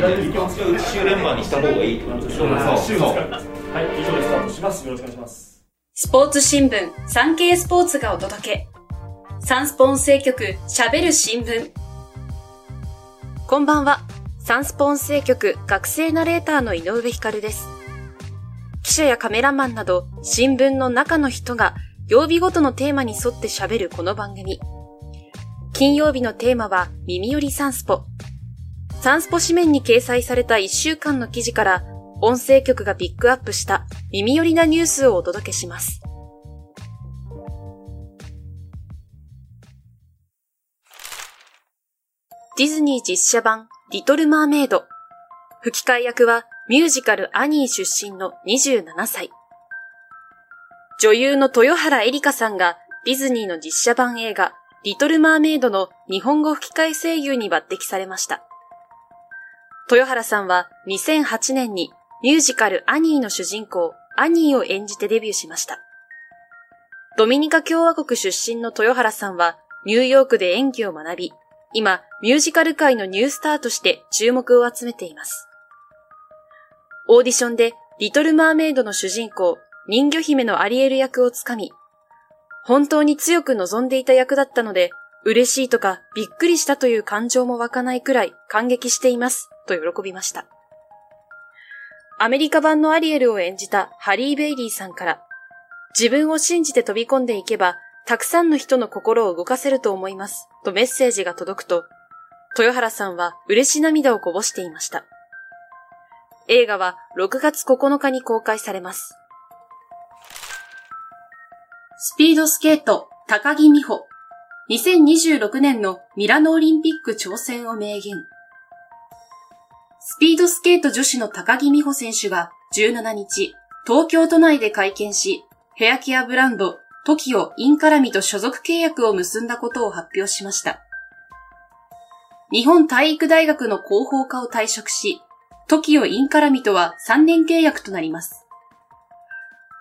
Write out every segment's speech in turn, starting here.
立週連番にした方がいいってことでしょそうそうはい、以上でスタートします。よろしくお願いします。スポーツ新聞、サンケイスポーツがお届け。サンスポン政局、喋る新聞。こんばんは。サンスポン政局学生ナレーターの井上光です。記者やカメラマンなど新聞の中の人が曜日ごとのテーマに沿って喋るこの番組。金曜日のテーマは耳寄りサンスポ。サンスポ紙面に掲載された1週間の記事から音声局がピックアップした耳寄りなニュースをお届けします。ディズニー実写版リトルマーメイド。吹き替え役はミュージカルアニー出身の27歳。女優の豊原エリカさんがディズニーの実写版映画リトルマーメイドの日本語吹き替え声優に抜擢されました。豊原さんは2008年にミュージカルアニーの主人公、アニーを演じてデビューしました。ドミニカ共和国出身の豊原さんはニューヨークで演技を学び、今、ミュージカル界のニュースターとして注目を集めています。オーディションでリトルマーメイドの主人公、人魚姫のアリエル役をつかみ、本当に強く望んでいた役だったので、嬉しいとかびっくりしたという感情も湧かないくらい感激しています、と喜びました。アメリカ版のアリエルを演じたハリー・ベイリーさんから、自分を信じて飛び込んでいけば、たくさんの人の心を動かせると思います、とメッセージが届くと、豊原さんは嬉し涙をこぼしていました。映画は6月9日に公開されます。スピードスケート、高木美帆。2026年のミラノオリンピック挑戦を明言。スピードスケート女子の高木美帆選手が17日、東京都内で会見し、ヘアケアブランド、TOKIO インカラミと所属契約を結んだことを発表しました。日本体育大学の広報課を退職し、TOKIO インカラミとは3年契約となります。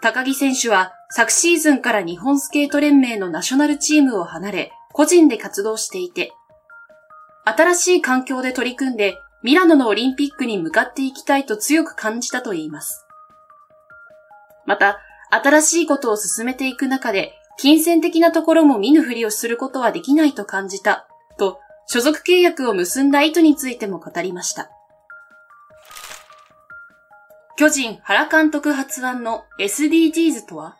高木選手は昨シーズンから日本スケート連盟のナショナルチームを離れ、個人で活動していて、新しい環境で取り組んでミラノのオリンピックに向かっていきたいと強く感じたと言います。また、新しいことを進めていく中で、金銭的なところも見ぬふりをすることはできないと感じた、と、所属契約を結んだ意図についても語りました。巨人原監督発案の SDGs とは？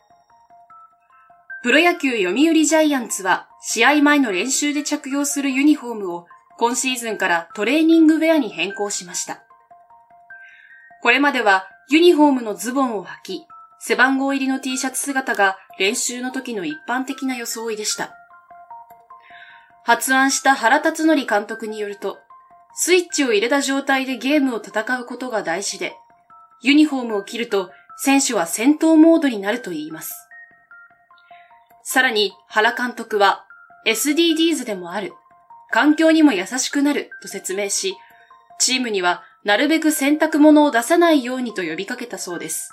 プロ野球読売ジャイアンツは試合前の練習で着用するユニフォームを今シーズンからトレーニングウェアに変更しました。これまではユニフォームのズボンを履き、背番号入りの T シャツ姿が練習の時の一般的な装いでした。発案した原辰徳監督によると、スイッチを入れた状態でゲームを戦うことが大事で、ユニフォームを着ると選手は戦闘モードになると言います。さらに原監督は SDGs でもある、環境にも優しくなると説明し、チームにはなるべく洗濯物を出さないようにと呼びかけたそうです。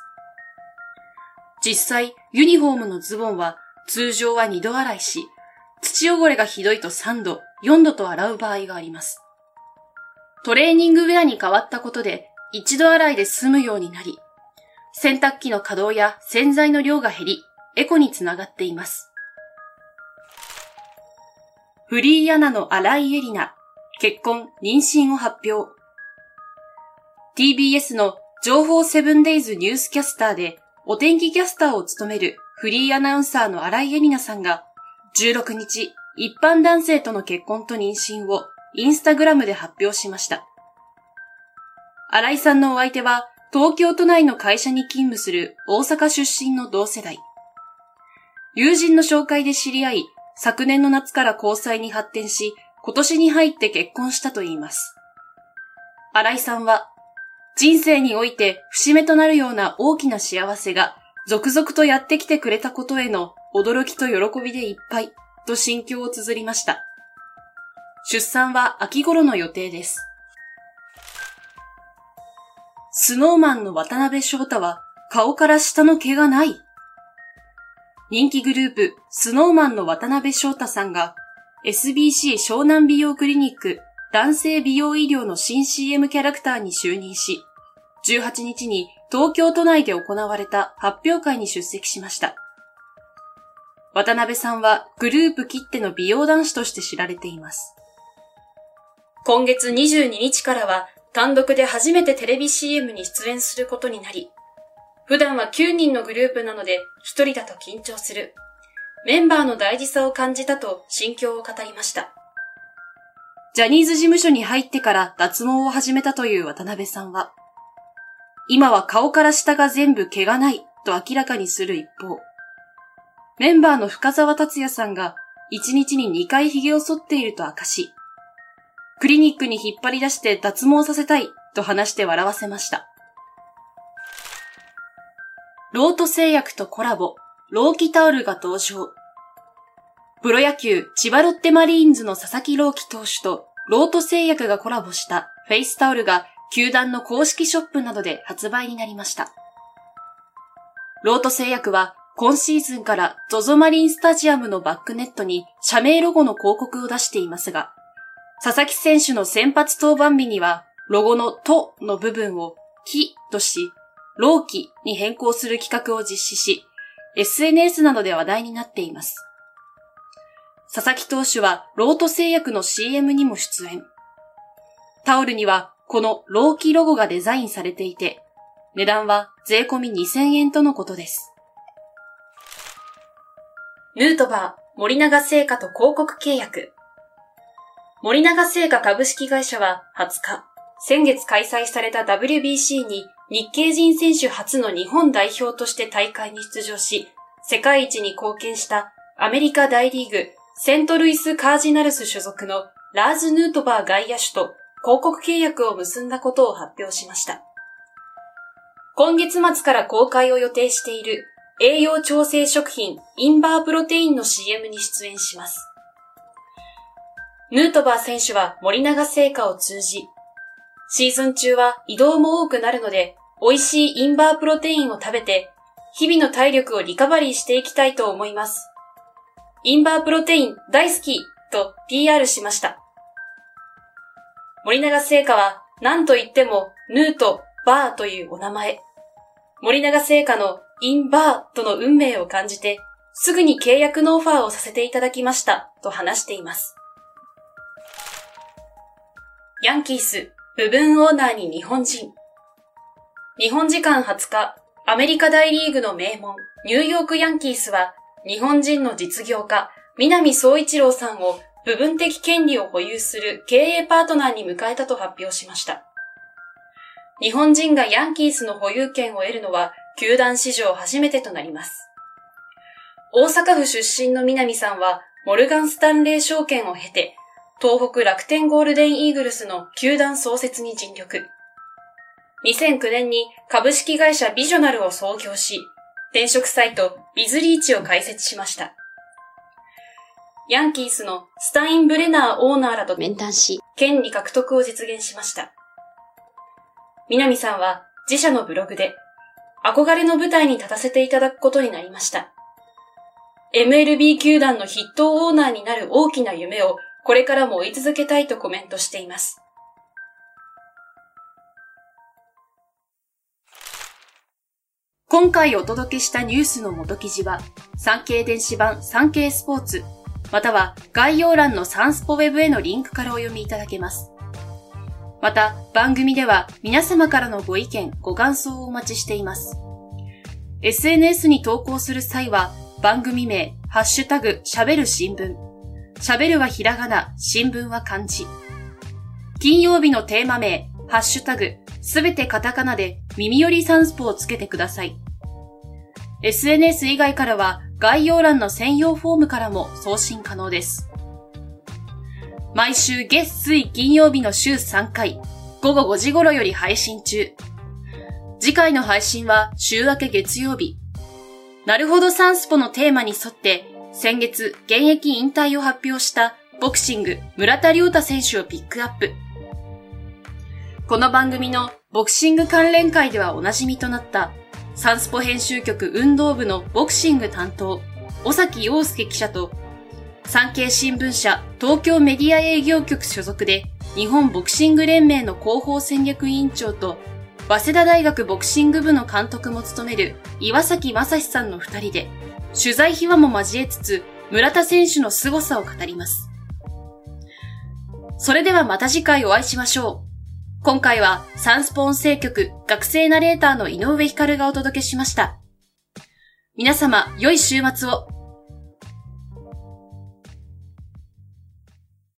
実際、ユニフォームのズボンは通常は2度洗いし、土汚れがひどいと3度、4度と洗う場合があります。トレーニングウェアに変わったことで一度洗いで済むようになり、洗濯機の稼働や洗剤の量が減り、エコにつながっています。フリーアナの新井エリナ、結婚、妊娠を発表。TBS の情報セブンデイズニュースキャスターでお天気キャスターを務めるフリーアナウンサーの新井エリナさんが16日、一般男性との結婚と妊娠をインスタグラムで発表しました。新井さんのお相手は東京都内の会社に勤務する大阪出身の同世代。友人の紹介で知り合い、昨年の夏から交際に発展し、今年に入って結婚したといいます。新井さんは、人生において節目となるような大きな幸せが続々とやってきてくれたことへの驚きと喜びでいっぱいと心境を綴りました。出産は秋頃の予定です。スノーマンの渡辺翔太は顔から下の毛がない。人気グループスノーマンの渡辺翔太さんが SBC 湘南美容クリニック男性美容医療の新 CM キャラクターに就任し、18日に東京都内で行われた発表会に出席しました。渡辺さんはグループ切っての美容男子として知られています。今月22日からは単独で初めてテレビ CM に出演することになり、普段は9人のグループなので1人だと緊張する。メンバーの大事さを感じたと心境を語りました。ジャニーズ事務所に入ってから脱毛を始めたという渡辺さんは、今は顔から下が全部毛がないと明らかにする一方、メンバーの深沢達也さんが1日に2回髭を剃っていると明かし、クリニックに引っ張り出して脱毛させたいと話して笑わせました。ロート製薬とコラボ、ローキタオルが登場。プロ野球千葉ロッテマリーンズの佐々木朗希投手とロート製薬がコラボしたフェイスタオルが球団の公式ショップなどで発売になりました。ロート製薬は今シーズンから ZOZO マリンスタジアムのバックネットに社名ロゴの広告を出していますが、佐々木選手の先発登板日にはロゴのとの部分をきとし、ローキに変更する企画を実施し、SNS などで話題になっています。佐々木投手はロート製薬の CM にも出演。タオルにはこのローキロゴがデザインされていて、値段は税込み2000円とのことです。ヌートバー、森永製菓と広告契約。森永製菓株式会社は20日、先月開催された WBC に日系人選手初の日本代表として大会に出場し、世界一に貢献したアメリカ大リーグセントルイス・カージナルス所属のラーズ・ヌートバー外野手と広告契約を結んだことを発表しました。今月末から公開を予定している栄養調整食品インバープロテインの CM に出演します。ヌートバー選手は森永製菓を通じ、シーズン中は移動も多くなるので、美味しいインバープロテインを食べて、日々の体力をリカバリーしていきたいと思います。インバープロテイン大好きと PR しました。森永製菓は何と言ってもヌートバーというお名前。森永製菓のインバーとの運命を感じて、すぐに契約のオファーをさせていただきましたと話しています。ヤンキース部分オーナーに日本人。日本時間20日、アメリカ大リーグの名門、ニューヨークヤンキースは、日本人の実業家、南総一郎さんを部分的権利を保有する経営パートナーに迎えたと発表しました。日本人がヤンキースの保有権を得るのは球団史上初めてとなります。大阪府出身の南さんはモルガンスタンレー証券を経て東北楽天ゴールデンイーグルスの球団創設に尽力。2009年に株式会社ビジョナルを創業し、転職サイトビズリーチを開設しました。ヤンキースのスタインブレナーオーナーらと面談し、権利獲得を実現しました。南さんは自社のブログで、憧れの舞台に立たせていただくことになりました。MLB 球団の筆頭オーナーになる大きな夢をこれからも追い続けたいとコメントしています。今回お届けしたニュースの元記事は、産経電子版産経スポーツまたは概要欄のサンスポウェブへのリンクからお読みいただけます。また、番組では皆様からのご意見、ご感想をお待ちしています。SNS に投稿する際は、番組名、ハッシュタグ、喋る新聞。喋るはひらがな、新聞は漢字。金曜日のテーマ名、ハッシュタグ、すべてカタカナで耳よりサンスポをつけてください。SNS 以外からは概要欄の専用フォームからも送信可能です。毎週月水金曜日の週3回、午後5時頃より配信中。次回の配信は週明け月曜日。なるほどサンスポのテーマに沿って先月現役引退を発表したボクシング村田亮太選手をピックアップ。この番組のボクシング関連会ではおなじみとなったサンスポ編集局運動部のボクシング担当、尾崎洋介記者と、産経新聞社東京メディア営業局所属で、日本ボクシング連盟の広報戦略委員長と、早稲田大学ボクシング部の監督も務める岩崎正史さんの二人で、取材秘話も交えつつ、村田選手の凄さを語ります。それではまた次回お会いしましょう。今回はサンスポ音声局学生ナレーターの井上光がお届けしました。皆様、良い週末を。